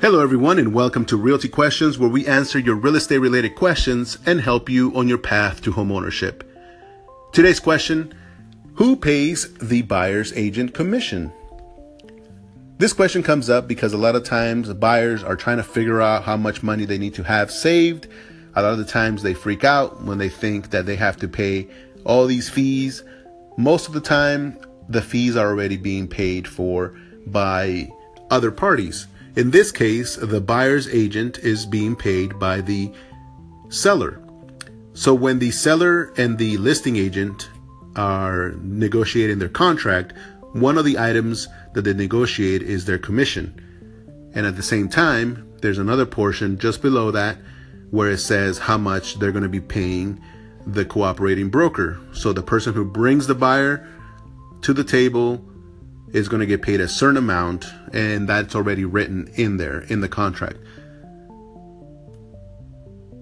Hello, everyone, and welcome to Realty Questions, where we answer your real estate related questions and help you on your path to homeownership. Today's question Who pays the buyer's agent commission? This question comes up because a lot of times buyers are trying to figure out how much money they need to have saved. A lot of the times they freak out when they think that they have to pay all these fees. Most of the time, the fees are already being paid for by other parties. In this case, the buyer's agent is being paid by the seller. So when the seller and the listing agent are negotiating their contract, one of the items that they negotiate is their commission. And at the same time, there's another portion just below that where it says how much they're going to be paying the cooperating broker. So the person who brings the buyer to the table is going to get paid a certain amount, and that's already written in there in the contract.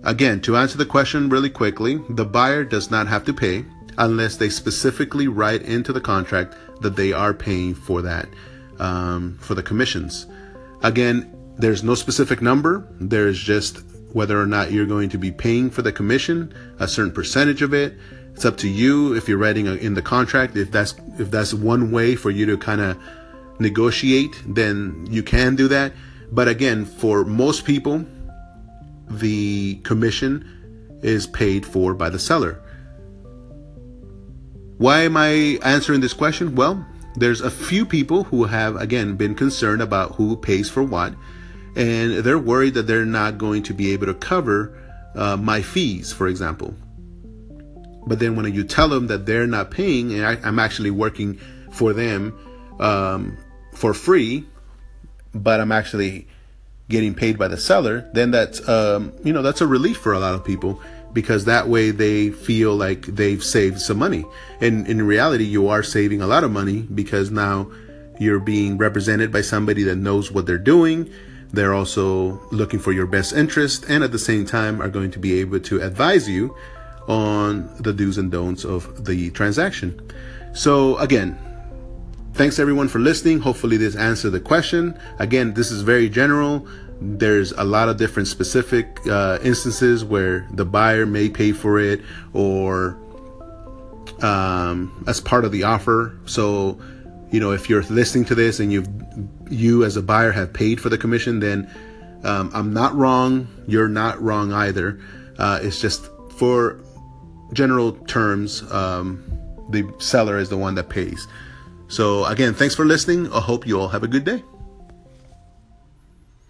Again, to answer the question really quickly, the buyer does not have to pay unless they specifically write into the contract that they are paying for that, um, for the commissions. Again, there's no specific number. There's just whether or not you're going to be paying for the commission, a certain percentage of it, it's up to you if you're writing in the contract. If that's if that's one way for you to kind of negotiate, then you can do that. But again, for most people, the commission is paid for by the seller. Why am I answering this question? Well, there's a few people who have again been concerned about who pays for what, and they're worried that they're not going to be able to cover uh, my fees, for example. But then when you tell them that they're not paying, and I, am actually working for them um, for free, but I'm actually getting paid by the seller, then that's um, you know that's a relief for a lot of people because that way they feel like they've saved some money. And in reality, you are saving a lot of money because now you're being represented by somebody that knows what they're doing. They're also looking for your best interest and at the same time are going to be able to advise you on the do's and don'ts of the transaction. So, again, thanks everyone for listening. Hopefully, this answered the question. Again, this is very general. There's a lot of different specific uh, instances where the buyer may pay for it or um, as part of the offer. So, you know, if you're listening to this and you've you as a buyer have paid for the commission, then um, I'm not wrong. You're not wrong either. Uh, it's just for general terms, um, the seller is the one that pays. So, again, thanks for listening. I hope you all have a good day.